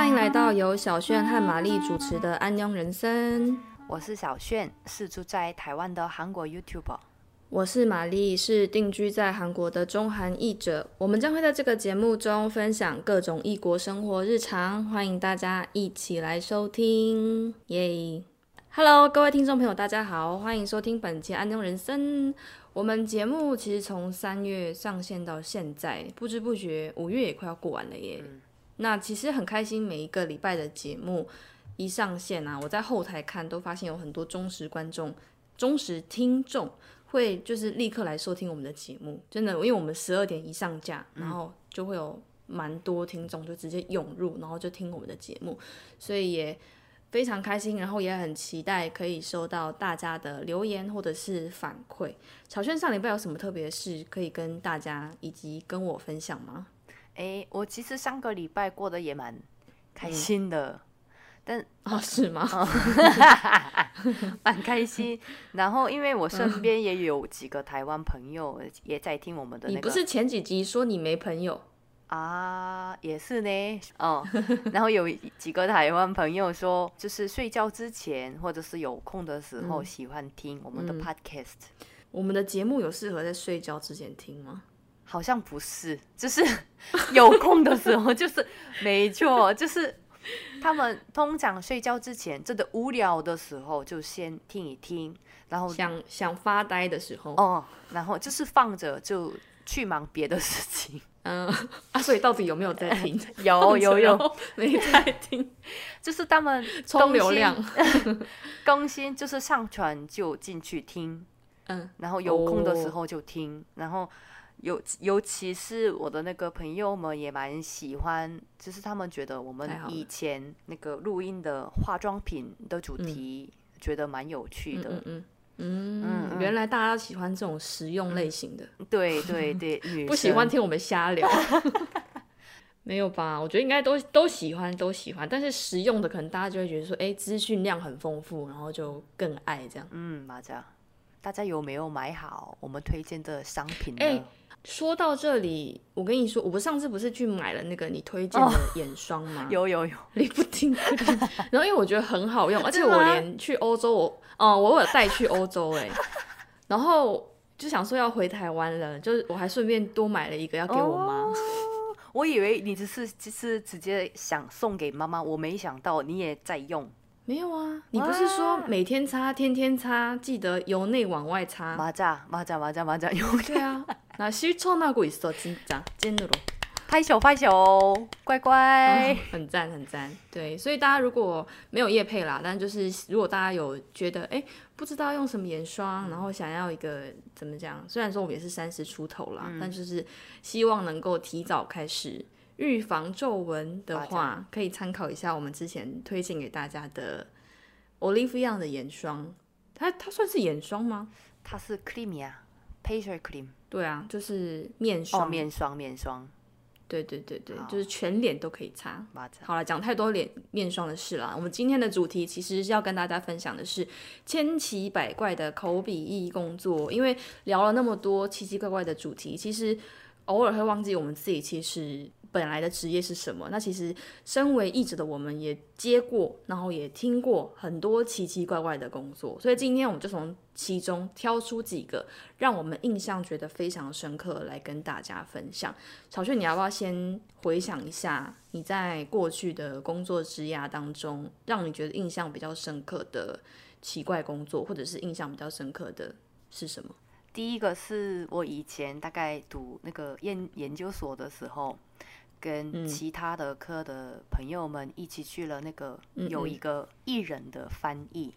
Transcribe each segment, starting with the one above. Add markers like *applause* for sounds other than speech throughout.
欢迎来到由小炫和玛丽主持的《安庸人生》。我是小炫，是住在台湾的韩国 YouTuber。我是玛丽，是定居在韩国的中韩译者。我们将会在这个节目中分享各种异国生活日常，欢迎大家一起来收听，耶！Hello，各位听众朋友，大家好，欢迎收听本期《安庸人生》。我们节目其实从三月上线到现在，不知不觉五月也快要过完了耶。那其实很开心，每一个礼拜的节目一上线啊，我在后台看都发现有很多忠实观众、忠实听众会就是立刻来收听我们的节目。真的，因为我们十二点一上架，然后就会有蛮多听众就直接涌入，然后就听我们的节目，所以也非常开心，然后也很期待可以收到大家的留言或者是反馈。草轩上礼拜有什么特别的事可以跟大家以及跟我分享吗？哎，我其实上个礼拜过得也蛮开心的，但哦是吗？蛮开心。然后因为我身边也有几个台湾朋友也在听我们的，你不是前几集说你没朋友啊？也是呢，哦。然后有几个台湾朋友说，就是睡觉之前或者是有空的时候喜欢听我们的 podcast。我们的节目有适合在睡觉之前听吗？好像不是，*laughs* 就是 *laughs* 有空的时候，*laughs* 就是没错，就是他们通常睡觉之前真的无聊的时候，就先听一听，然后想想发呆的时候，哦，然后就是放着就去忙别的事情。嗯，啊，所以到底有没有在听？有有有，没在听，就是他们充流量更新，就是上传就进去听，嗯，然后有空的时候就听，然后。尤尤其是我的那个朋友们也蛮喜欢，就是他们觉得我们以前那个录音的化妆品的主题，觉得蛮有趣的。嗯嗯嗯，原来大家喜欢这种实用类型的。对对对，不喜欢听我们瞎聊。没有吧？我觉得应该都都喜欢，都喜欢。但是实用的可能大家就会觉得说，哎，资讯量很丰富，然后就更爱这样。嗯，马甲，大家有没有买好我们推荐的商品呢？说到这里，我跟你说，我不上次不是去买了那个你推荐的眼霜吗？有有有，*laughs* 你不听。然后因为我觉得很好用，而且我连去欧洲，我嗯，我有带去欧洲哎。然后就想说要回台湾了，就是我还顺便多买了一个要给我妈。*laughs* 我以为你只是只是直接想送给妈妈，我没想到你也在用。没有啊，你不是说每天擦、天天擦，记得由内往外擦。马甲马甲马甲马甲，对啊。那실천하고있어진짜찐으로拍手拍手，乖乖，很赞很赞。对，所以大家如果没有叶配啦，但就是如果大家有觉得哎不知道用什么眼霜，然后想要一个怎么讲？虽然说我们也是三十出头啦，但就是希望能够提早开始预防皱纹的话，可以参考一下我们之前推荐给大家的 Olivia 的眼霜。它它算是眼霜吗？它是 cream 呀 ，facial cream。对啊，就是面霜，面霜，面霜。对对对对，就是全脸都可以擦。好了，讲太多脸面霜的事了。我们今天的主题其实是要跟大家分享的是千奇百怪的口笔译工作。因为聊了那么多奇奇怪怪的主题，其实偶尔会忘记我们自己其实。本来的职业是什么？那其实身为译者的我们也接过，然后也听过很多奇奇怪怪的工作，所以今天我们就从其中挑出几个让我们印象觉得非常深刻来跟大家分享。小雀，你要不要先回想一下你在过去的工作职涯当中，让你觉得印象比较深刻的奇怪工作，或者是印象比较深刻的是什么？第一个是我以前大概读那个研研究所的时候。跟其他的科的朋友们一起去了那个有一个艺人的翻译，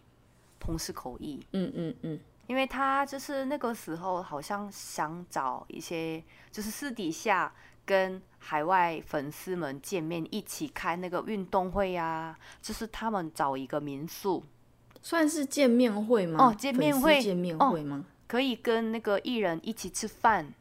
同事口译。嗯嗯嗯，因为他就是那个时候好像想找一些，就是私底下跟海外粉丝们见面，一起开那个运动会呀。就是他们找一个民宿，算是见面会吗？哦，见面会，见面会吗？可以跟那个艺人一起吃饭，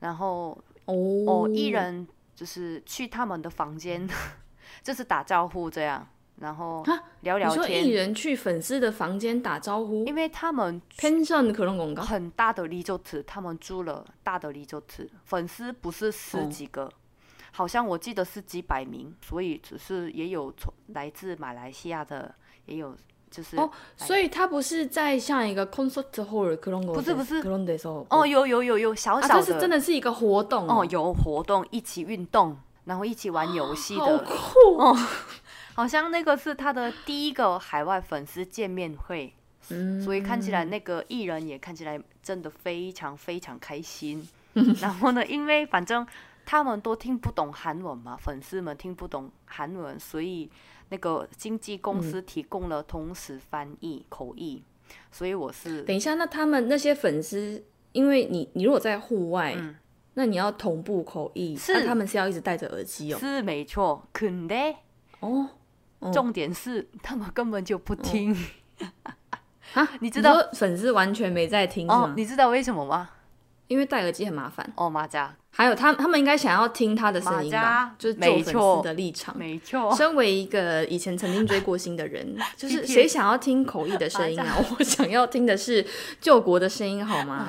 然后哦，艺人。就是去他们的房间，*laughs* 就是打招呼这样，然后聊聊天。艺人去粉丝的房间打招呼，因为他们很大的 resort，他们租了大的 resort，粉丝不是十几个，好像我记得是几百名，所以只是也有从来自马来西亚的，也有哦，所以他不是在像一个 concert hall，可能不是，可能得哦。有有有有小小，这是真的是一个活动哦，有活动一起运动，然后一起玩游戏的哦。好像那个是他的第一个海外粉丝见面会，所以看起来那个艺人也看起来真的非常非常开心。*laughs* 然后呢，因为反正他们都听不懂韩文嘛，粉丝们听不懂韩文，所以。那个经纪公司提供了同时翻译、口译，所以我是等一下，那他们那些粉丝，因为你你如果在户外，嗯。那你要同步口译，是。那他们是要一直戴着耳机哦。是没错，肯定。哦，哦。重点是他们根本就不听。啊，*laughs* 你知道说粉丝完全没在听你知道为什么吗？因为戴耳机很麻烦。哦，马甲，还有他他们应该想要听他的声音吧，就是做粉没错丝的立场。没错。身为一个以前曾经追过星的人，*laughs* 就是谁想要听口译的声音啊？我想要听的是救国的声音，好吗？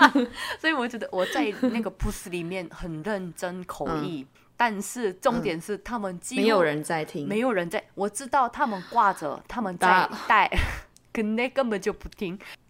*laughs* 所以我觉得我在那个 push 里面很认真口译，但是重点是他们几乎没有人在听，没有人在，我知道他们挂着，他们在打带，*laughs* 可那根本就不听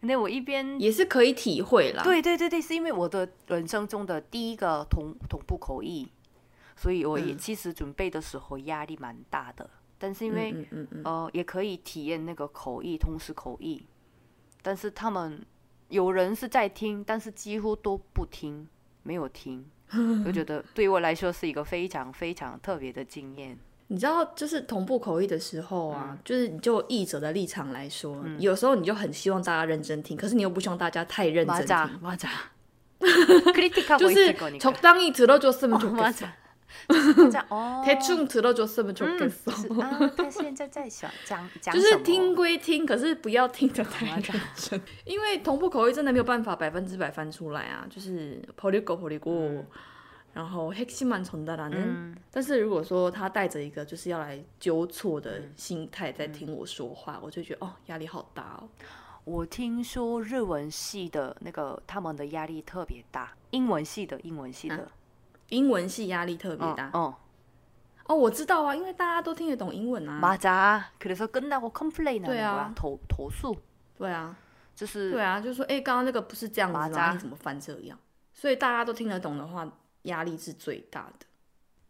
那我一边也是可以体会啦。，对对对对，是因为我的人生中的第一个同同步口译，所以我也嗯其实准备的时候压力蛮大的。但是因为、嗯嗯嗯，呃也可以体验那个口译，同时口译，但是他们有人是在听，但是几乎都不听，没有听。*laughs* 我觉得对我来说是一个非常非常特别的经验。你知道，就是同步口译的时候嗯啊，就是你就译者的立场来说，有时候你就很希望大家认真听，可是你又不希望大家太认真 맞 听， 아 맞아 크리틱하고 *laughs* 就是 있을 거니까. 적당히 들어줬으면 어, 좋겠어. 맞아. 맞아. 어. 대충 들어줬으면 嗯 좋겠어. 是啊，他现在在想讲*laughs* 讲就什么是听归听，可是不要听得太认맞아 真，因为同步口译真的没有办法百分之百翻出来啊，就是버릴거버리고，然后핵 심만전달하는。 嗯但是如果说他带着一个就是要来纠错的心态在听我说话，我就觉得哦压力好大哦。我听说日文系的那个他们的压力特别大，英文系的英文系的英文系压力特别大嗯，哦，我知道啊，因为大家都听得懂英文啊。 맞아。그래서끝나고 complain 하는 对啊 거야，投投诉对啊，就是对啊，就说哎，刚刚那个不是这样子吗？马扎你怎么翻这样？所以大家都听得懂的话， 压力是最大的。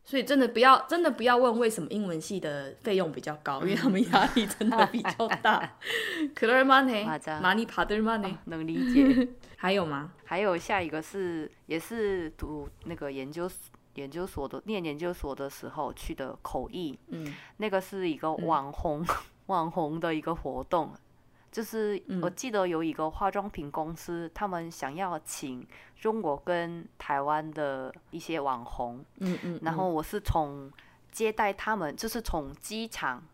所以真的不要，真的不要问为什么英文系的费用比较高，因为他们压力真的比较大。*laughs* 可乐 *laughs* money，马尼帕 money，能理解。*laughs* 还有吗？还有下一个是，也是读那个研究研究所的，念研究所的时候去的口译，嗯，那个是一个网红、网红的一个活动，就是我记得有一个化妆品公司，他们想要请中国跟台湾的一些网红，嗯嗯，然后我是从接待他们，就是从机场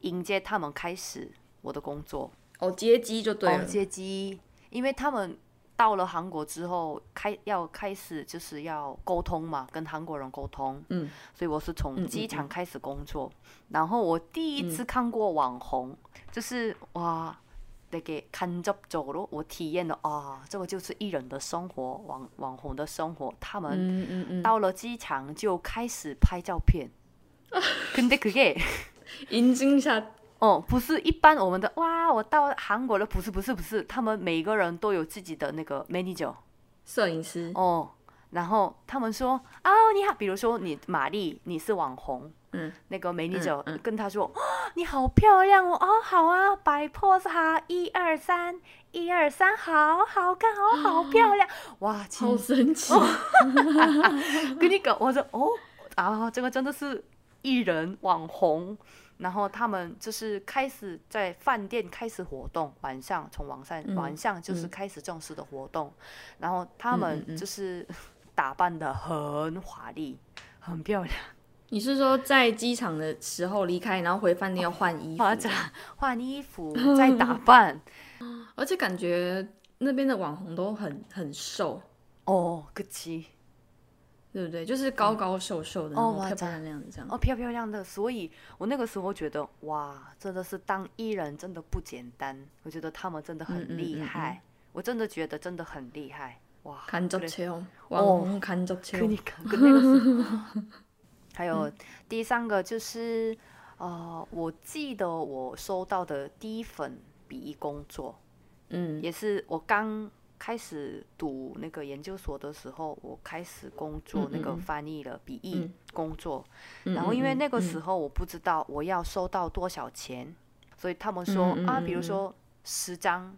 迎接他们开始我的工作。哦接机就对了。哦，接机，因为他们到了韩国之后，开要开始就是要沟通嘛，跟韩国人沟通，嗯，所以我是嗯从嗯机场开始工作。然后我第一次看过网红，就是哇。되게간접적으로我体验了啊，这个就是艺人的生活，网网红的生活。他们嗯嗯嗯，到了机场就开始拍照片，근데그게 인증샷 哦，*laughs* 不是一般我们的哇，我到韩国了，不是不是不是，他们每个人都有自己的那个 manager 摄影师。哦， 然后他们说哦你好，比如说你玛丽你是网红，嗯，那个 manager 嗯跟他说、哦你好漂亮哦，哦好啊，摆 pose 哈，一二三，一二三，好好看哦，好漂亮，*gasps* 哇，好，神奇。跟你讲，我说哦啊，这个真的是艺人网红。然后他们就是开始在饭店开始活动，晚上从晚上、嗯晚上就是嗯。开始正式的活动，然后他嗯们嗯。就是打扮的很华丽，很漂亮。你是说在机场的时候离开，然后回饭店要换衣服？换衣服再打扮，*laughs* 而且感觉那边的网红都很很瘦哦，可惜。对不对？就是高高瘦瘦的，哦，漂漂亮亮的这样。哦，漂漂亮的。所以我那个时候觉得，哇，真的是当艺人真的不简单。我觉得他们真的很厉害，我真的觉得真的很厉害。哇，看足球，网红看足球。还有 *laughs* 第三个就是，呃，我记得我收到的第一份笔译工作，嗯，也是我刚。开始读那个研究所的时候，我开始工作那个翻译的笔译工作，然后因为那个时候我不知道我要收到多少钱，所以他们说啊，比如说十张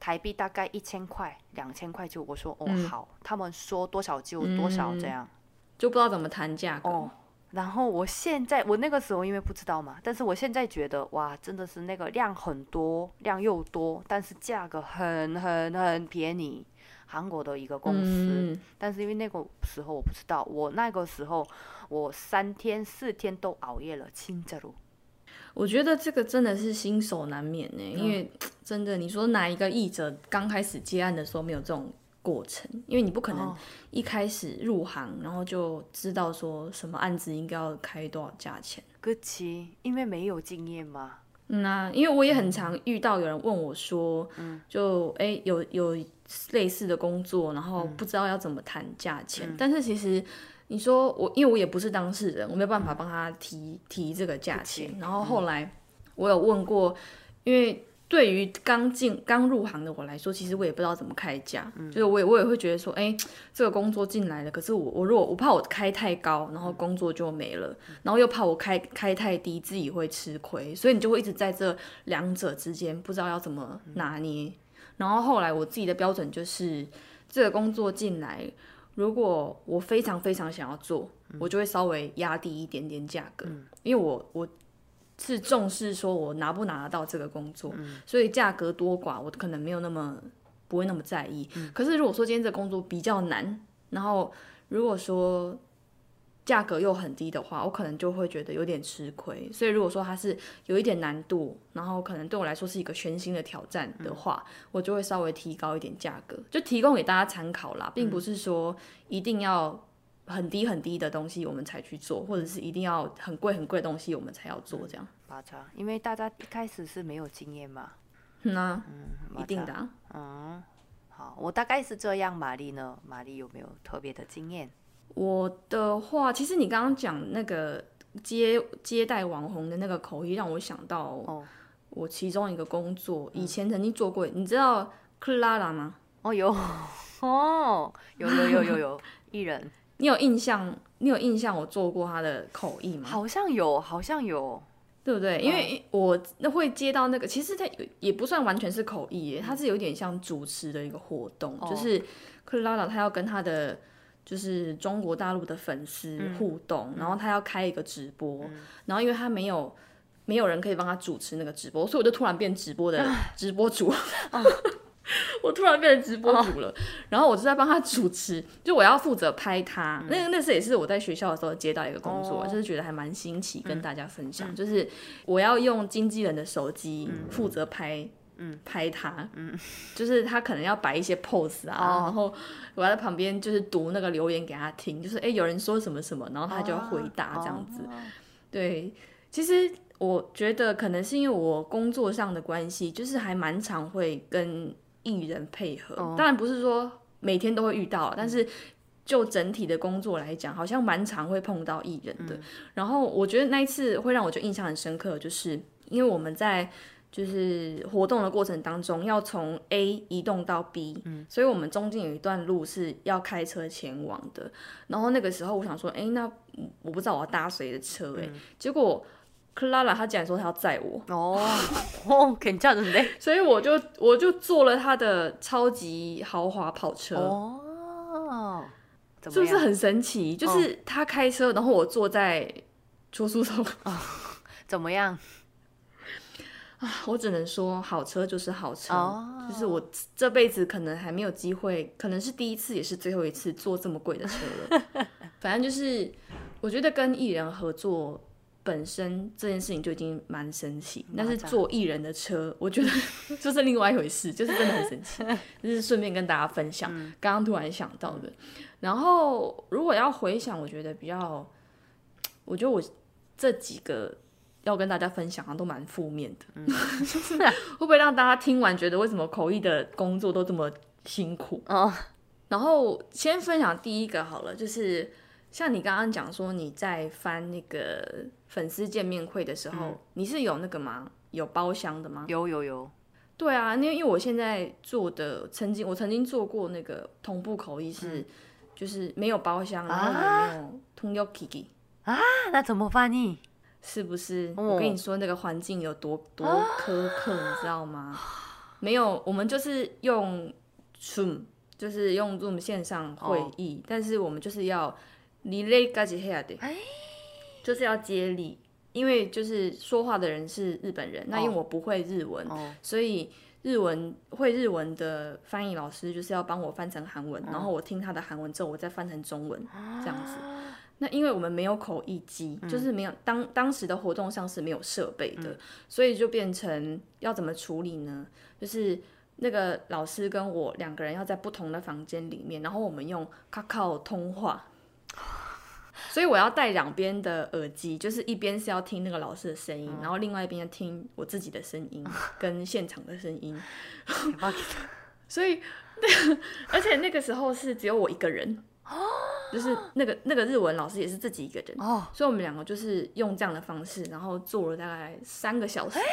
台币大概一千块、两千块就我说哦好，他们说多少就多少这样，就不知道怎么谈价格。然后我现在，我那个时候因为不知道嘛，但是我现在觉得哇，真的是那个量很多，量又多，但是价格很很很便宜，韩国的一个公司。但是因为那个时候我不知道，我那个时候我三天四天都熬夜了，亲着路。我觉得这个真的是新手难免呢，因为 *tsk* 真的你说哪一个译者刚开始接案的时候没有这种。过程，因为你不可能一开始入行，然后就知道说什么案子应该要开多少价钱。可其因为没有经验嘛。嗯啊，因为我也很常遇到有人问我说，嗯，就哎有有类似的工作，然后不知道要怎么谈价钱。但是其实你说我，因为我也不是当事人，我没有办法帮他提提这个价钱。然后后来我有问过，因为。对于刚进刚入行的我来说，其实我也不知道怎么开价，就是我也我也会觉得说，哎，这个工作进来了，可是我我如果我怕我开太高，然后工作就没了，然后又怕我开开太低，自己会吃亏，所以你就会一直在这两者之间不知道要怎么拿捏。然后后来我自己的标准就是，这个工作进来，如果我非常非常想要做，我就会稍微压低一点点价格，因为我我。是重视说我拿不拿得到这个工作，所以价格多寡我可能没有那么不会那么在意。可是如果说今天这工作比较难，然后如果说价格又很低的话，我可能就会觉得有点吃亏。所以如果说它是有一点难度，然后可能对我来说是一个全新的挑战的话，我就会稍微提高一点价格，就提供给大家参考啦，并不是说一定要。很低很低的东西我们才去做，或者是一定要很贵很贵的东西我们才要做这样。八叉，因为大家一开始是没有经验嘛。那嗯，一定的。嗯，好，我大概是这样。玛丽呢？玛丽有没有特别的经验？我的话，其实你刚刚讲那个接接待网红的那个口译，让我想到我其中一个工作，以前曾经做过。你知道克拉拉吗？哦，有 *laughs* 哦，有有有有有艺人。你有印象？你有印象我做过他的口译吗？好像有，好像有，对不对？因为我那会接到那个，其实它也不算完全是口译，它是有点像主持的一个活动，就是克拉拉他要跟他的就是中国大陆的粉丝互动，然后他要开一个直播，然后因为他没有没有人可以帮他主持那个直播，所以我就突然变直播的直播主。我突然变成直播主了，然后我就在帮他主持，就我要负责拍他。那个那次也是我在学校的时候接到一个工作，就是觉得还蛮新奇，跟大家分享。就是我要用经纪人的手机负责拍，嗯，拍他，嗯，就是他可能要摆一些 pose 啊，然后我在旁边就是读那个留言给他听，就是哎有人说什么什么，然后他就要回答这样子。对，其实我觉得可能是因为我工作上的关系，就是还蛮常会跟。艺人配合，当然不是说每天都会遇到，但是就整体的工作来讲，好像蛮常会碰到艺人的。然后我觉得那一次会让我就印象很深刻，就是因为我们在就是活动的过程当中，要从 A 移动到 B，所以我们中间有一段路是要开车前往的。然后那个时候我想说，哎，那我不知道我要搭谁的车，哎，结果。克拉拉，他竟然说他要载我哦哦，*laughs* 肯这样子嘞，所以我就我就坐了他的超级豪华跑车哦，是不是很神奇？就是他开车，然后我坐在出租车啊，*laughs* 怎么样？啊，我只能说好车就是好车，就是我这辈子可能还没有机会，可能是第一次也是最后一次坐这么贵的车了。反正就是我觉得跟艺人合作本身这件事情就已经蛮神奇，但是坐艺人的车，我觉得 *laughs* 就是另外一回事，就是真的很神奇。就是顺便跟大家分享，刚刚突然想到的。然后如果要回想，我觉得比较，我觉得我这几个要跟大家分享，都蛮负面的。*laughs* 会不会让大家听完觉得为什么口译的工作都这么辛苦？哦。然后先分享第一个好了，就是像你刚刚讲说你在翻那个粉丝见面会的时候，你是有那个吗？有包厢的吗？有有有。对啊，因为因为我现在做的，曾经我曾经做过那个同步口译是，就是没有包厢，然后也没有通用 Kiki 啊，那怎么翻译？是不是？我跟你说那个环境有多多苛刻，你知道吗？没有，我们就是用 Zoom。就是用 Zoom 线上会议，但是我们就是要 relay 嘎几下的，就是要接力，因为就是说话的人是日本人，那因为我不会日文，所以日文会日文的翻译老师就是要帮我翻成韩文，然后我听他的韩文之后，我再翻成中文这样子。那因为我们没有口译机，就是没有当当时的活动上是没有设备的，所以就变成要怎么处理呢？就是。那个老师跟我两个人要在不同的房间里面，然后我们用 Kakao 通话，所以我要戴两边的耳机，就是一边是要听那个老师的声音，然后另外一边要听我自己的声音 *laughs* 跟现场的声音。*laughs* 所以，*laughs* 而且那个时候是只有我一个人，就是那个那个日文老师也是自己一个人，所以我们两个就是用这样的方式，然后做了大概三个小时吧。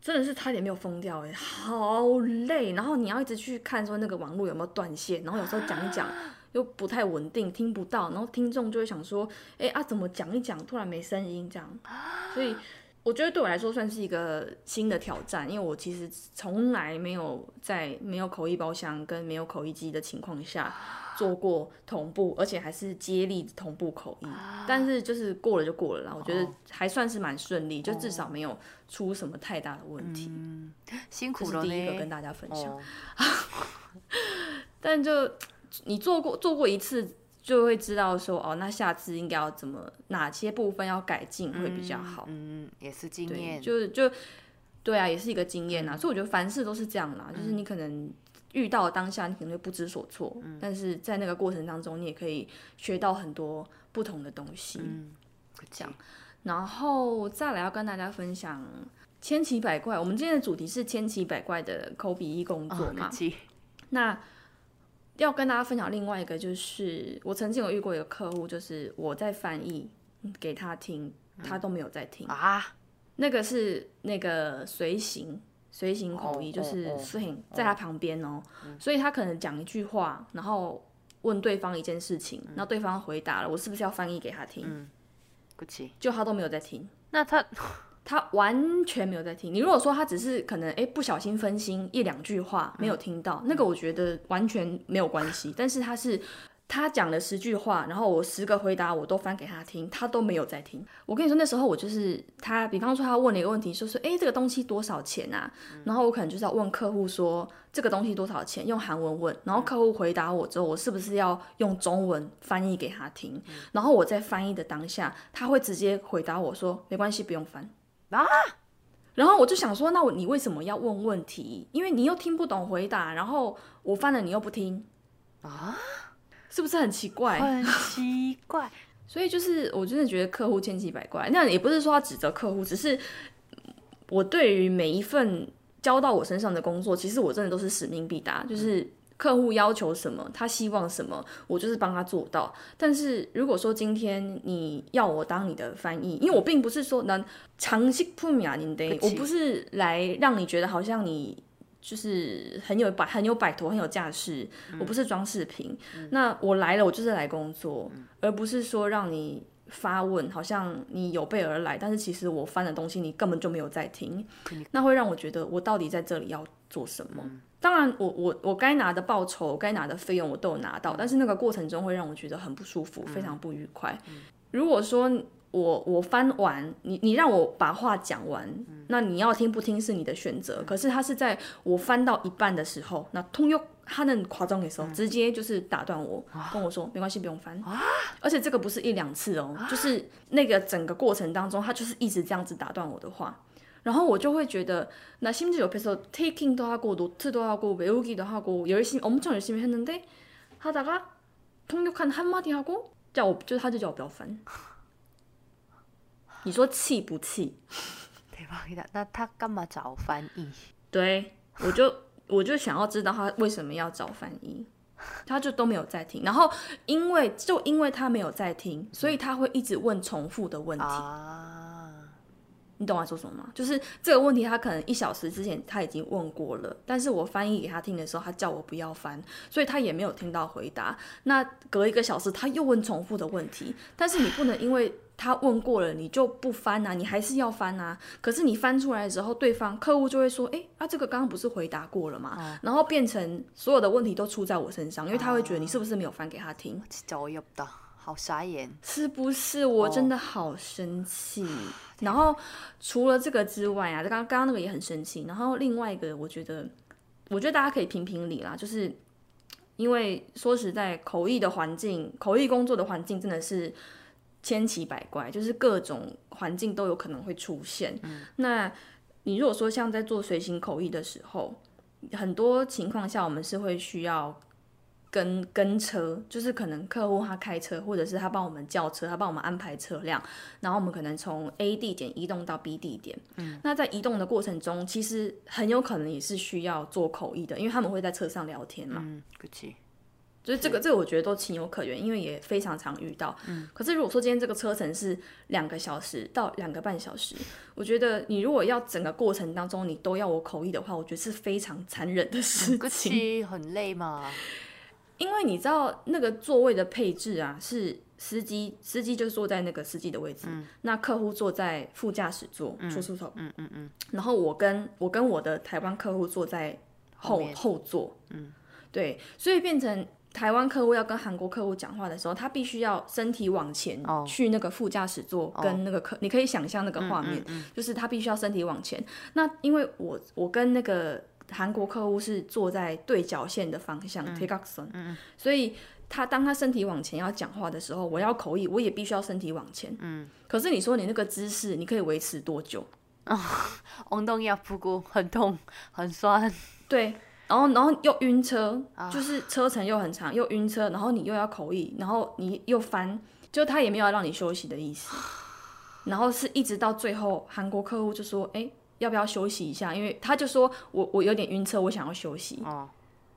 真的是差点没有疯掉哎，好累。然后你要一直去看说那个网络有没有断线，然后有时候讲一讲又不太稳定，听不到。然后听众就会想说，哎啊，怎么讲一讲突然没声音这样？所以我觉得对我来说算是一个新的挑战，因为我其实从来没有在没有口译包厢跟没有口译机的情况下。做过同步，而且还是接力同步口译，但是就是过了就过了啦。我觉得还算是蛮顺利，就至少没有出什么太大的问题。辛苦了第一个跟大家分享。*laughs* 但就你做过做过一次，就会知道说哦，那下次应该要怎么哪些部分要改进会比较好。嗯，也是经验，就是就对啊，也是一个经验呐。所以我觉得凡事都是这样啦，就是你可能。遇到当下，你可能会不知所措，但是在那个过程当中，你也可以学到很多不同的东西。嗯这样，然后再来要跟大家分享千奇百怪。我们今天的主题是千奇百怪的口笔译工作嘛？那要跟大家分享另外一个，就是我曾经有遇过一个客户，就是我在翻译给他听，他都没有在听啊。那个是那个随行。随行口译就是随行在他旁边哦，所以他可能讲一句话，然后问对方一件事情，那对方回答了，我是不是要翻译给他听？不起，就他都没有在听，那他 *laughs* 他完全没有在听。你如果说他只是可能哎不小心分心一两句话没有听到，那个我觉得完全没有关系，但是他是。他讲了十句话，然后我十个回答我都翻给他听，他都没有在听。我跟你说，那时候我就是他，比方说他问了一个问题，说是哎这个东西多少钱啊？然后我可能就是要问客户说这个东西多少钱，用韩文问，然后客户回答我之后，我是不是要用中文翻译给他听？然后我在翻译的当下，他会直接回答我说没关系，不用翻啊。然后我就想说，那我你为什么要问问题？因为你又听不懂回答，然后我翻了你又不听啊？是不是很奇怪？很奇怪，*laughs* 所以就是我真的觉得客户千奇百怪。那也不是说要指责客户，只是我对于每一份交到我身上的工作，其实我真的都是使命必达。就是客户要求什么，他希望什么，我就是帮他做到。但是如果说今天你要我当你的翻译，因为我并不是说能长期铺米啊，您得，我不是来让你觉得好像你。就是很有摆很有摆头很有架势，我不是装饰品。那我来了，我就是来工作，而不是说让你发问，好像你有备而来，但是其实我翻的东西你根本就没有在听，那会让我觉得我到底在这里要做什么？当然，我我我该拿的报酬、该拿的费用我都有拿到，但是那个过程中会让我觉得很不舒服，非常不愉快。如果说我我翻完，你你让我把话讲完，那你要听不听是你的选择。可是他是在我翻到一半的时候，那通用他能夸张的时候，直接就是打断我，跟我说没关系，不用翻。而且这个不是一两次哦，就是那个整个过程当中，他就是一直这样子打断我的话，然后我就会觉得，那심지어옆에서 taking 도하고노트도하고외우기도하고열심히엄청열심히했는데하다가통역한한마디하고叫我就是他就叫我不要翻。 你说气不气？*laughs* 对吧？那他干嘛找翻译？对，我就我就想要知道他为什么要找翻译，他就都没有在听。然后因为就因为他没有在听，所以他会一直问重复的问题。你懂我说什么吗？就是这个问题，他可能一小时之前他已经问过了，但是我翻译给他听的时候，他叫我不要翻，所以他也没有听到回答。那隔一个小时他又问重复的问题，但是你不能因为。他问过了，你就不翻啊？你还是要翻啊？可是你翻出来的时候，对方客户就会说：“哎，啊，这个刚刚不是回答过了吗？”然后变成所有的问题都出在我身上，因为他会觉得你是不是没有翻给他听？我有的，好傻眼，是不是？我真的好生气。*sighs* 然后除了这个之外啊，刚刚刚刚那个也很生气。然后另外一个，我觉得，我觉得大家可以评评理啦，就是因为说实在，口译的环境，口译工作的环境真的是。千奇百怪，就是各种环境都有可能会出现。那你如果说像在做随行口译的时候，很多情况下我们是会需要跟跟车，就是可能客户他开车，或者是他帮我们叫车，他帮我们安排车辆，然后我们可能从 A 地点移动到 B 地点。嗯，那在移动的过程中，其实很有可能也是需要做口译的，因为他们会在车上聊天嘛。所以这个这个我觉得都情有可原，因为也非常常遇到。嗯，可是如果说今天这个车程是两个小时到两个半小时，我觉得你如果要整个过程当中你都要我口译的话，我觉得是非常残忍的事情。很累嘛，因为你知道那个座位的配置啊，是司机司机就坐在那个司机的位置，那客户坐在副驾驶座出出头，嗯嗯嗯，然后我跟我跟我的台湾客户坐在后后座，嗯，对，所以变成。台湾客户要跟韩国客户讲话的时候，他必须要身体往前去那个副驾驶座，跟那个客，你可以想象那个画面，就是他必须要身体往前。那因为我我跟那个韩国客户是坐在对角线的方向，take a c n 所以他当他身体往前要讲话的时候，我要口译，我也必须要身体往前。嗯，可是你说你那个姿势，你可以维持多久？啊，운동이아프고很痛很酸。对。 然后，然后又晕车，就是车程又很长，又晕车，然后你又要口译，然后你又翻，就他也没有让你休息的意思。然后是一直到最后，韩国客户就说：“哎，要不要休息一下？”因为他就说我我有点晕车，我想要休息。哦。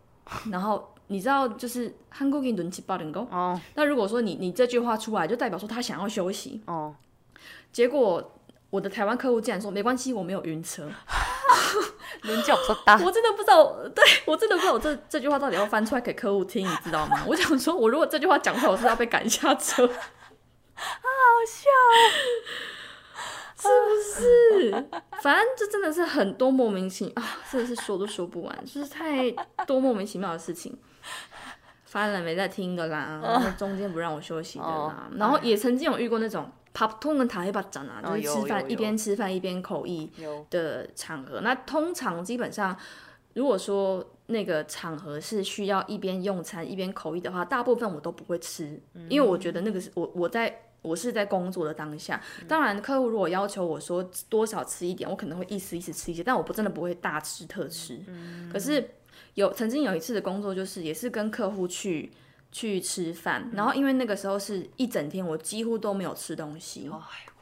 *laughs* 然后你知道，就是韩国给轮起八点钟。哦。那如果说你你这句话出来，就代表说他想要休息。哦。结果我的台湾客户竟然说：“没关系，我没有晕车。” *laughs* 轮脚说大，我真的不知道，对我真的不知道我这这句话到底要翻出来给客户听，你知道吗？*laughs* 我想说，我如果这句话讲出来，我是要被赶下车，好笑，*laughs* 是不是？反正这真的是很多莫名其妙啊，真的是说都说不完，就是太多莫名其妙的事情。翻了没在听的啦，然后中间不让我休息的啦，然后也曾经有遇过那种。P 通跟塔黑巴讲啊，就是吃饭一边吃饭一边口译的场合。那通常基本上，如果说那个场合是需要一边用餐一边口译的话，大部分我都不会吃，因为我觉得那个是我我在我是在工作的当下。当然，客户如果要求我说多少吃一点，我可能会意思意思吃一些，但我不真的不会大吃特吃。可是有曾经有一次的工作，就是也是跟客户去。去吃饭，然后因为那个时候是一整天，我几乎都没有吃东西。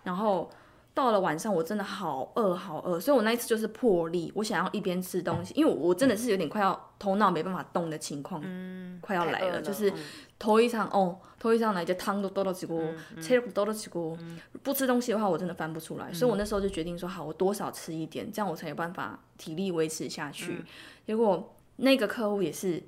然后到了晚上，我真的好饿好饿，所以我那一次就是破例，我想要一边吃东西，因为我真的是有点快要头脑没办法动的情况，快要来了，就是头一场哦，头一场来就汤都多了几锅，菜都多了几锅，不吃东西的话，我真的翻不出来。所以我那时候就决定说，好，我多少吃一点，这样我才有办法体力维持下去。结果那个客户也是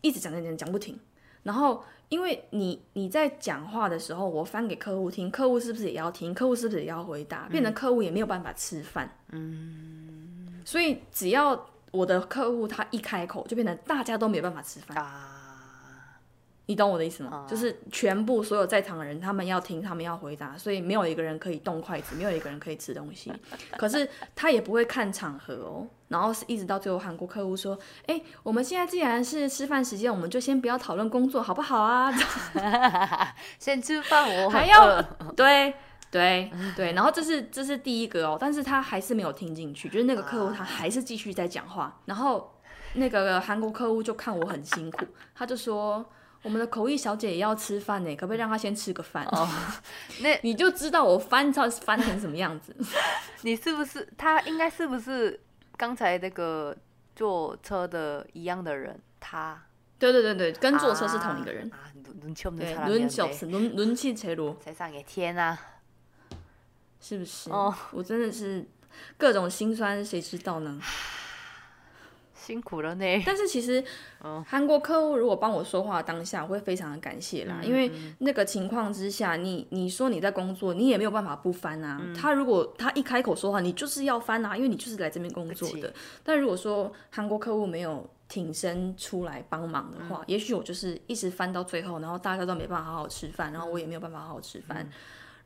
一直讲讲讲讲不停。然后，因为你你在讲话的时候，我翻给客户听，客户是不是也要听？客户是不是也要回答？变成客户也没有办法吃饭。嗯。所以只要我的客户他一开口，就变成大家都没有办法吃饭。啊。你懂我的意思吗？就是全部所有在场的人，他们要听，他们要回答，所以没有一个人可以动筷子，没有一个人可以吃东西。可是他也不会看场合哦，然后是一直到最后，韩国客户说：“哎，我们现在既然是吃饭时间，我们就先不要讨论工作，好不好啊？” *laughs* 先吃饭，我还要对对对，然后这是这是第一个哦，但是他还是没有听进去，就是那个客户他还是继续在讲话，然后那个韩国客户就看我很辛苦，他就说。我们的口译小姐也要吃饭呢，可不可以让她先吃个饭？哦，那 *laughs* 你就知道我翻到翻成什么样子。*laughs* 你是不是他？应该是不是刚才那个坐车的一样的人？他？对对对对，跟坐车是同一个人。啊，轮气轮，轮气轮轮气车路。才上也天啊！是不是？哦，我真的是各种心酸，谁知道呢？*sighs* 辛苦了呢。*laughs* 但是其实，韩国客户如果帮我说话当下，我会非常的感谢啦。因为那个情况之下，你你说你在工作，你也没有办法不翻啊。他如果他一开口说话，你就是要翻啊，因为你就是来这边工作的。但如果说韩国客户没有挺身出来帮忙的话，也许我就是一直翻到最后，然后大家都没办法好好吃饭，然后我也没有办法好好吃饭，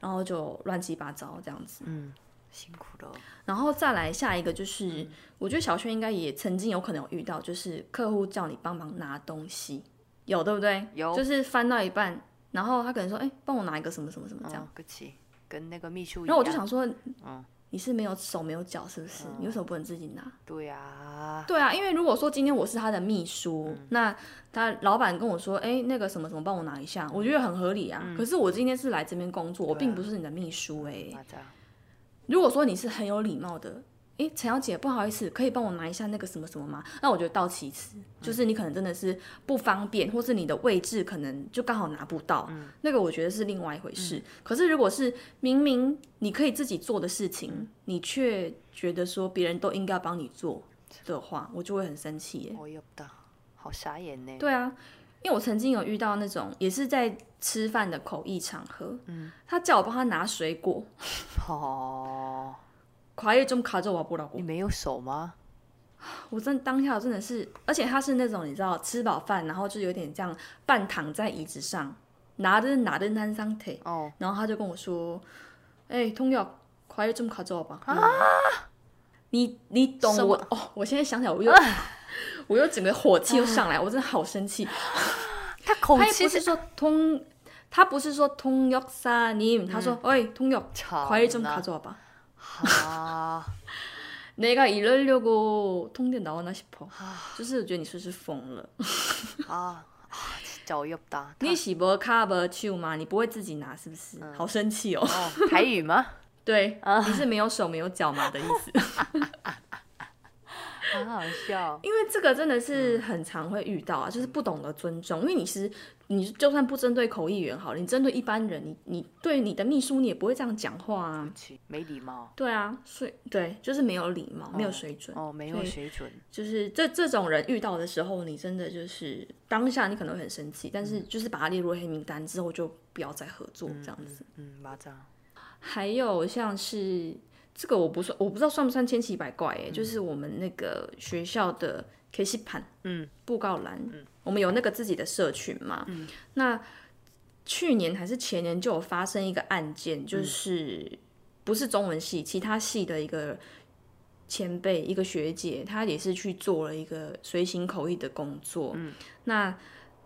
然后就乱七八糟这样子。嗯。辛苦了，然后再来下一个就是，我觉得小轩应该也曾经有可能有遇到，就是客户叫你帮忙拿东西，有对不对？有，就是翻到一半，然后他可能说，哎，帮我拿一个什么什么什么这样，客气，跟那个秘书。然后我就想说，嗯，你是没有手没有脚是不是？你为什么不能自己拿？对啊，对啊，因为如果说今天我是他的秘书，那他老板跟我说，哎，那个什么什么帮我拿一下，我觉得很合理啊。可是我今天是来这边工作，我并不是你的秘书哎。如果说你是很有礼貌的，诶，陈小姐，不好意思，可以帮我拿一下那个什么什么吗？那我觉得到其次，就是你可能真的是不方便，或是你的位置可能就刚好拿不到，那个我觉得是另外一回事。可是如果是明明你可以自己做的事情，你却觉得说别人都应该帮你做的话，我就会很生气耶。我有的，好傻眼呢。对啊。因为我曾经有遇到那种也是在吃饭的口译场合，嗯，他叫我帮他拿水果，哦，快一种卡着我不老你没有手吗？我真当下真的是，而且他是那种你知道吃饱饭，然后就有点这样半躺在椅子上，拿着拿着单双腿，哦，然后他就跟我说，哎，通友，快一种卡着我吧，啊，你你懂我哦，我现在想起来我又。*laughs* 我又整个火气又上来，我真的好生气。*laughs* 他口气不是说通，他不是说通역사 님， 他说喂通역과일좀가져와 봐。 *laughs* 啊，내가이러려고통대나오나싶 어。 就是觉得你是不是疯了？啊，脚又大。*laughs* 你是无卡无手吗？你不会自己拿是不是？好生气哦。台语吗？对，你是没有手没有脚吗的意思？ 很好笑，因为这个真的是很常会遇到啊，就是不懂得尊重。因为你是你就算不针对口译员好了，你针对一般人，你你对你的秘书你也不会这样讲话啊，没礼貌。对啊，所以对，就是没有礼貌，没有水准。哦，没有水准，就是这这种人遇到的时候，你真的就是当下你可能会很生气，但是就是把他列入黑名单之后，就不要再合作这样子。嗯，马扎。还有像是。这个我不算，我不知道算不算千奇百怪哎，就是我们那个学校的 K 系盘，嗯，布告栏，嗯，我们有那个自己的社群嘛，嗯，那去年还是前年就有发生一个案件，就是不是中文系，其他系的一个前辈，一个学姐，她也是去做了一个随行口译的工作，嗯，那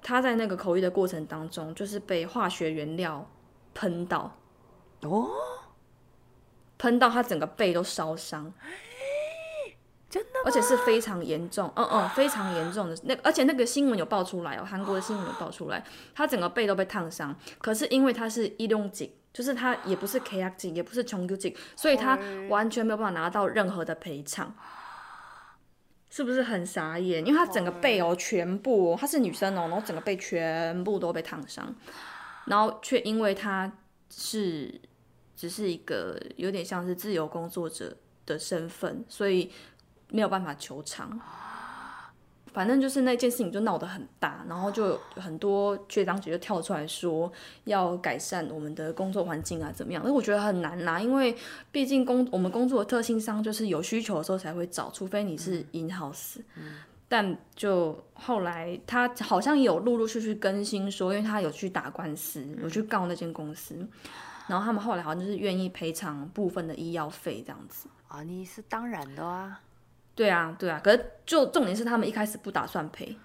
她在那个口译的过程当中，就是被化学原料喷到，哦。喷到他整个背都烧伤，*gasps* 真的，而且是非常严重，嗯嗯，非常严重的。那，而且那个新闻有爆出来哦，韩国的新闻有爆出来，他整个背都被烫伤，可是因为他是医用警，就是他也不是 K R 警，也不是穷 Q 警，所以他完全没有办法拿到任何的赔偿，是不是很傻眼？因为他整个背哦，全部，她是女生哦，然后整个背全部都被烫伤，然后却因为他是。只是一个有点像是自由工作者的身份，所以没有办法求偿。反正就是那件事情就闹得很大，然后就很多学长姐就跳出来说要改善我们的工作环境啊，怎么样？那我觉得很难呐，因为毕竟工我们工作的特性上就是有需求的时候才会找，除非你是 in house。但就后来他好像有陆陆续续更新说，因为他有去打官司，有去告那间公司，然后他们后来好像就是愿意赔偿部分的医药费这样子。啊，你是当然的啊。对啊，对啊，可是就重点是他们一开始不打算赔，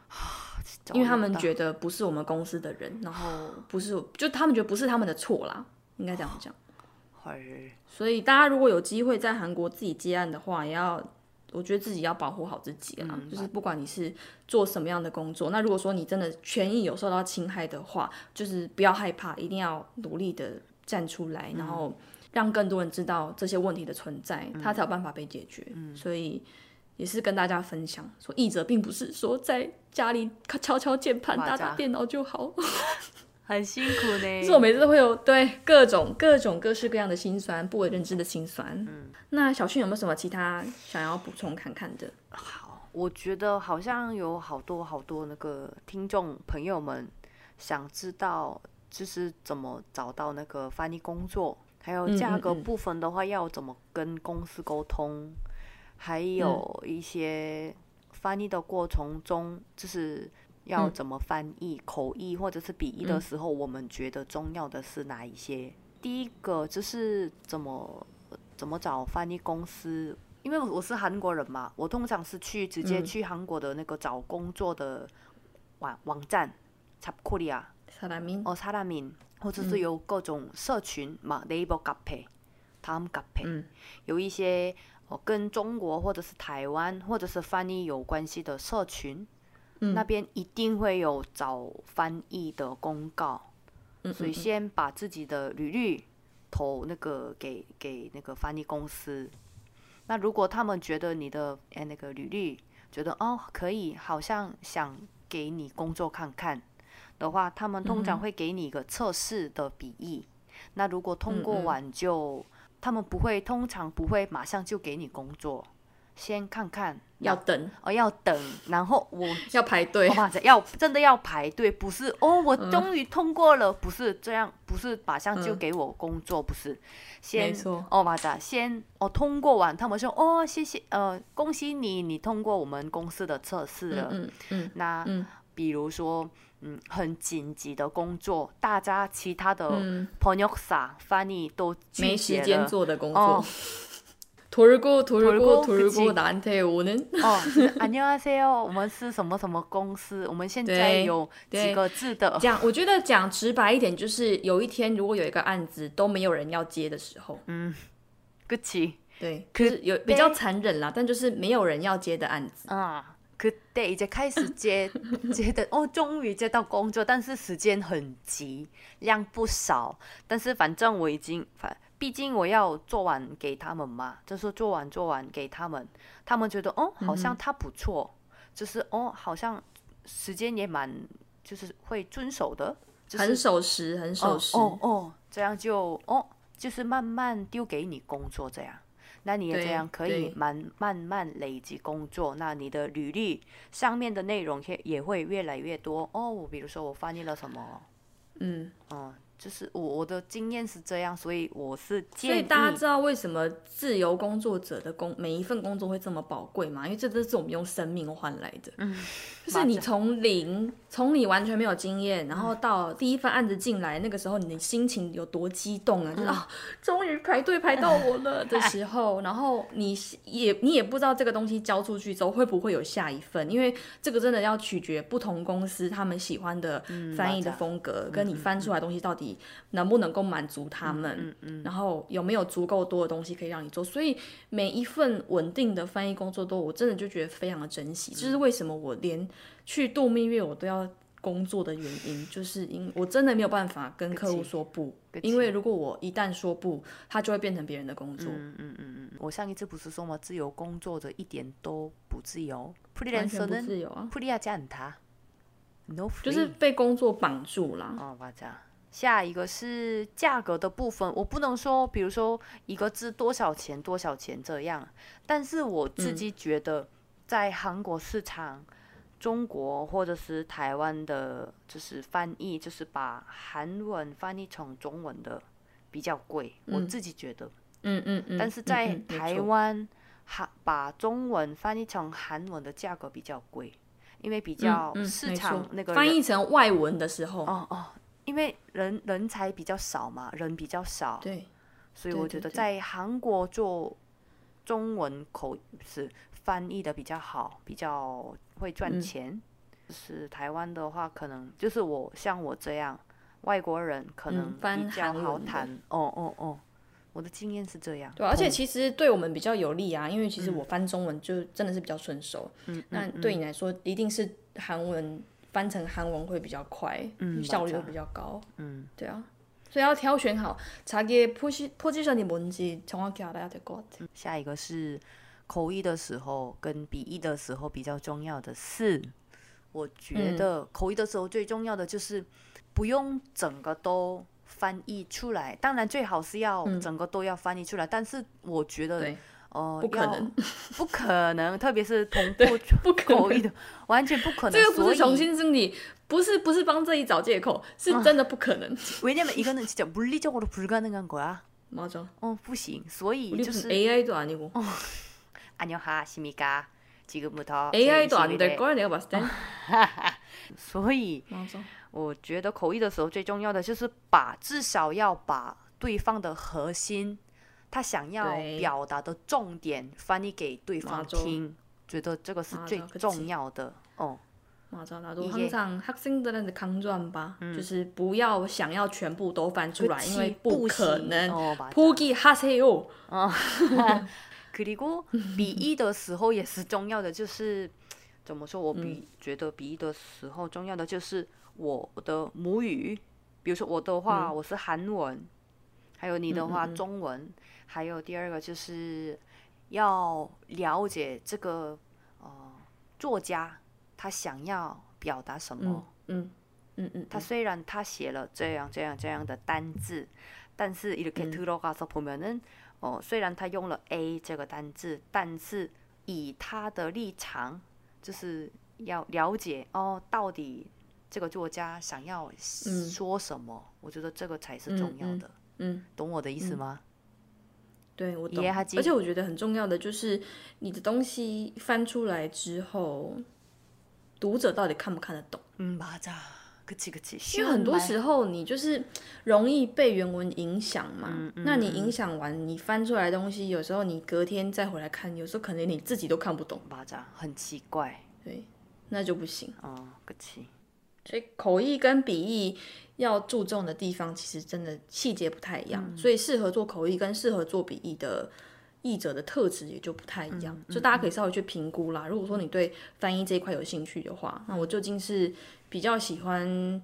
因为他们觉得不是我们公司的人，然后不是就他们觉得不是他们的错啦，应该这样讲。所以大家如果有机会在韩国自己接案的话，也要我觉得自己要保护好自己啊，就是不管你是做什么样的工作，那如果说你真的权益有受到侵害的话，就是不要害怕，一定要努力的站出来，然后让更多人知道这些问题的存在，他才有办法被解决。所以。也是跟大家分享，说译者并不是说在家里敲敲键盘、打打电脑就好，*laughs* 很辛苦呢。是我每次都会有对各种各种各式各样的心酸、不为人知的心酸。嗯，那小迅有没有什么其他想要补充看看的？好，我觉得好像有好多好多那个听众朋友们想知道，就是怎么找到那个翻译工作，还有价格部分的话，要怎么跟公司沟通。还有一些翻译的过程中，就是要怎么翻译口译或者是笔译的时候，我们觉得重要的是哪一些？第一个就是怎么怎么找翻译公司，因为我是韩国人嘛，我通常是去直接去韩国的那个找工作的网网站，사람 인， 哦，사람 인， 或者是有各种社群嘛，네이버카페다음카페有一些。哦，跟中国或者是台湾或者是翻译有关系的社群，那边一定会有找翻译的公告，所以先把自己的履历投那个给给那个翻译公司。那如果他们觉得你的诶那个履历觉得哦可以，好像想给你工作看看 的话，他们通常会给你一个测试的笔译。那如果通过完就。他们不会，通常不会马上就给你工作，先看看，要等。哦，要等，然后我 *laughs* 要排队，要真的要排队，不是哦，我终于通过了，不是这样，不是马上就给我工作，不是，先哦，马仔先哦通过完，他们说哦，谢谢，呃，恭喜你，你通过我们公司的测试了，嗯嗯，那比如说。嗯，很紧急的工作，大家其他的朋友啥翻译都没时间做的工作。돌고돌고돌고나한테오는哦，안녕하세 요， 我们是什么什么公司？我们现在有几个字的？讲，我觉得讲直白一点，就是有一天如果有一个案子都没有人要接的时候，嗯，그치对，可是有比较残忍啦，但就是没有人要接的案子啊。 可对，已经开始接接的哦，终于接到工作，但是时间很急，量不少。但是反正我已经，反毕竟我要做完给他们嘛，就是做完做完给他们，他们觉得哦，好像他不错，就是哦，好像时间也蛮，就是会遵守的，很守时，很守时。哦哦，这样就哦，就是慢慢丢给你工作这样。那你也这样可以慢慢慢累积工作，那你的履历上面的内容也也会越来越多哦。比如说我翻译了什么，嗯，哦。就是我我的经验是这样，所以我是建议。所以大家知道为什么自由工作者的工每一份工作会这么宝贵吗？因为这都是我们用生命换来的。嗯，*laughs* 就是你 *laughs* 从零，从你完全没有经验，然后到第一份案子进来，那个时候你的心情有多激动啊！就是啊，终于排队排到我了的时候，然后你也你也不知道这个东西交出去之后会不会有下一份，因为这个真的要取决不同公司他们喜欢的翻译的风格，跟你翻出来东西到底。能不能够满足他们？嗯嗯然后有没有足够多的东西可以让你做？所以每一份稳定的翻译工作都，我真的就觉得非常的珍惜。这是为什么我连去度蜜月我都要工作的原因，就是因我真的没有办法跟客户说不，因为如果我一旦说不，他就会变成别人的工作。嗯嗯嗯嗯。我上一次不是说吗？自由工作者一点都不自由，完全不自由啊！普利亚加他，no，就是被工作绑住了。哦。下一个是价格的部分，我不能说，比如说一个字多少钱多少钱这样，但是我自己觉得，在韩国市场、中国或者是台湾的，就是翻译，就是把韩文翻译成中文的比较贵，我自己觉得，嗯嗯嗯，但是在台湾韩把中文翻译成韩文的价格比较贵，因为比较市场那个翻译成外文的时候，哦哦，因为人人才比较少嘛，人比较少，对，所以我觉得在韩国做中文口是翻译的比较好，比较会赚钱。是台湾的话，可能就是我像我这样外国人，可能比较好谈。哦哦哦，我的经验是这样。对，而且其实对我们比较有利啊，因为其实我翻中文就真的是比较顺手。嗯，那对你来说，一定是韩文翻成韩文会比较快，嗯，效率会比较高。嗯，对啊，所以要挑选好，자기의포지포지션이뭔지정확히알아야될것같아下一个是口译的时候跟笔译的时候比较重要的是。我觉得口译的时候最重要的就是不用整个都翻译出来，当然最好是要整个都要翻译出来。但是我觉得， 哦，不可能，不可能，特别是同*laughs* 步口译的，完全不可能。这个不是重新整理，不是不是帮这里找借口，是真的不可能。왜냐면이거는진짜물리적으로불가능한거야 맞아哦，不行，所以就是 AI 도아니고안녕하십니까几个木头 AI 都안될거내가봤을땐*laughs* 所以我觉得口译的时候最重要的就是把至少要把对方的核心， 他想要表达的重点翻译给对方听，觉得这个是最重要的哦。맞아나도항상학생들한테강조한 바， 就是不要想要全部都翻出来，因为不可能。포기하세 요。 그리고笔译的时候也是重要的，就是怎么说？我比觉得笔译的时候重要的就是我的母语，比如说我的话我是韩文，还有你的话中文， 还有第二个就是要了解这个呃作家他想要表达什么。嗯嗯嗯，他虽然他写了这样这样这样的单字，但是이렇게들어가서보면은哦，虽然他用了 A 这个单字，但是以他的立场，就是要了解哦，到底这个作家想要说什么？我觉得这个才是重要的。嗯，懂我的意思吗？ 对，我懂。而且我觉得很重要的就是，你的东西翻出来之后，读者到底看不看得懂？嗯，맞아因为很多时候你就是容易被原文影响嘛，那你影响完，你翻出来的东西，有时候你隔天再回来看，有时候可能你自己都看不懂，吧，这样很奇怪，对，那就不行。哦，可惜。所以口译跟笔译要注重的地方，其实真的细节不太一样，所以适合做口译跟适合做笔译的。译者的特质也就不太一样，就大家可以稍微去评估啦。如果说你对翻译这一块有兴趣的话，那我究竟是比较喜欢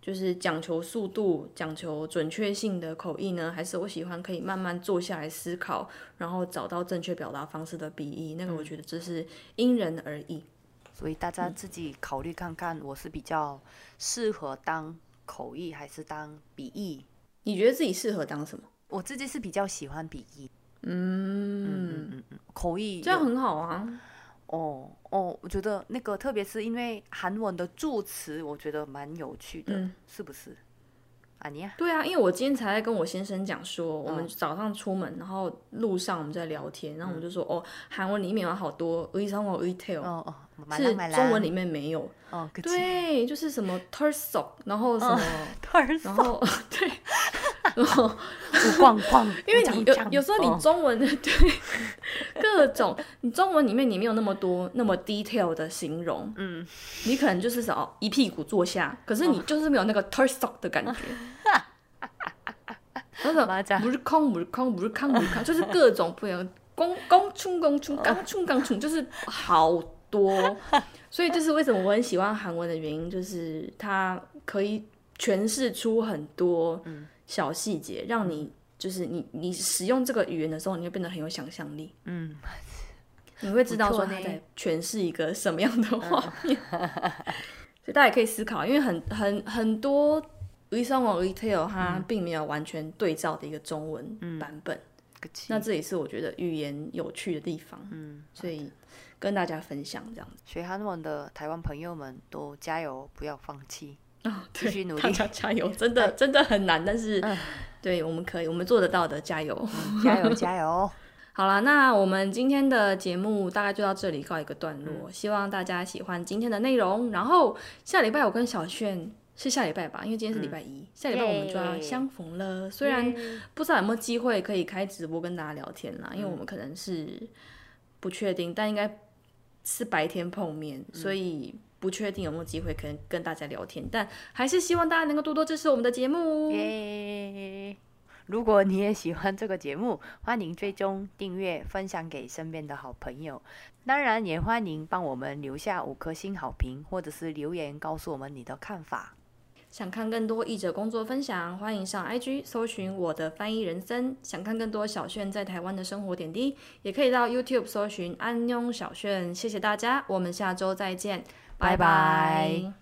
就是讲求速度、讲求准确性的口译呢，还是我喜欢可以慢慢坐下来思考，然后找到正确表达方式的笔译？那个我觉得这是因人而异，所以大家自己考虑看看，我是比较适合当口译还是当笔译？你觉得自己适合当什么？我自己是比较喜欢笔译。嗯嗯嗯嗯，口译这样很好啊。哦哦，我觉得那个特别是因为韩文的助词，我觉得蛮有趣的，是不是？啊，你啊？对啊，因为我今天才在跟我先生讲说，我们早上出门，然后路上我们在聊天，然后我们就说，哦，韩文里面有好多 e t a l e t a i l 哦哦，是中文里面没有。哦，对，就是什么 Turso，然后什么后 *laughs* 对。*laughs* 然后逛逛，因为你有有时候你中文 *laughs* 对各种，你中文里面你没有那么多那么 detail 的形容，嗯，你可能就是什么一屁股坐下，可是你就是没有那个 turso 的感觉，*laughs* 那种不是空不是空不是空不是空，就是各种不一样，公公冲公冲刚冲刚冲，就是好多，所以这是为什么我很喜欢韩文的原因，就是它可以诠释出很多，嗯。小细节让你就是你你使用这个语言的时候，你会变得很有想象力。嗯，*laughs* 你会知道说他在诠释一个什么样的画面。*laughs* 所以大家也可以思考，因为很很很多 reason or retail 它并没有完全对照的一个中文版本。那这也是我觉得语言有趣的地方。嗯，所以跟大家分享这样子。学韩文的台湾朋友们都加油，不要放弃。啊，继续努力，大家加油！*laughs* 真的真的很难，但是对，我们可以，我们做得到的，加油，加油，*laughs* 加油！好了，那我们今天的节目大概就到这里告一个段落。希望大家喜欢今天的内容。然后下礼拜我跟小炫是下礼拜吧，因为今天是礼拜一，下礼拜我们就要相逢了。虽然不知道有没有机会可以开直播跟大家聊天啦，因为我们可能是不确定，但应该是白天碰面，所以不确定有没有机会可能跟大家聊天。但还是希望大家能够多多支持我们的节目。如果你也喜欢这个节目，欢迎追踪、订阅、分享给身边的好朋友。当然，也欢迎帮我们留下五颗星好评，或者是留言告诉我们你的看法。想看更多译者工作分享，欢迎上 IG 搜寻我的翻译人生。想看更多小炫在台湾的生活点滴，也可以到 YouTube 搜寻安妞小炫。谢谢大家，我们下周再见，拜拜。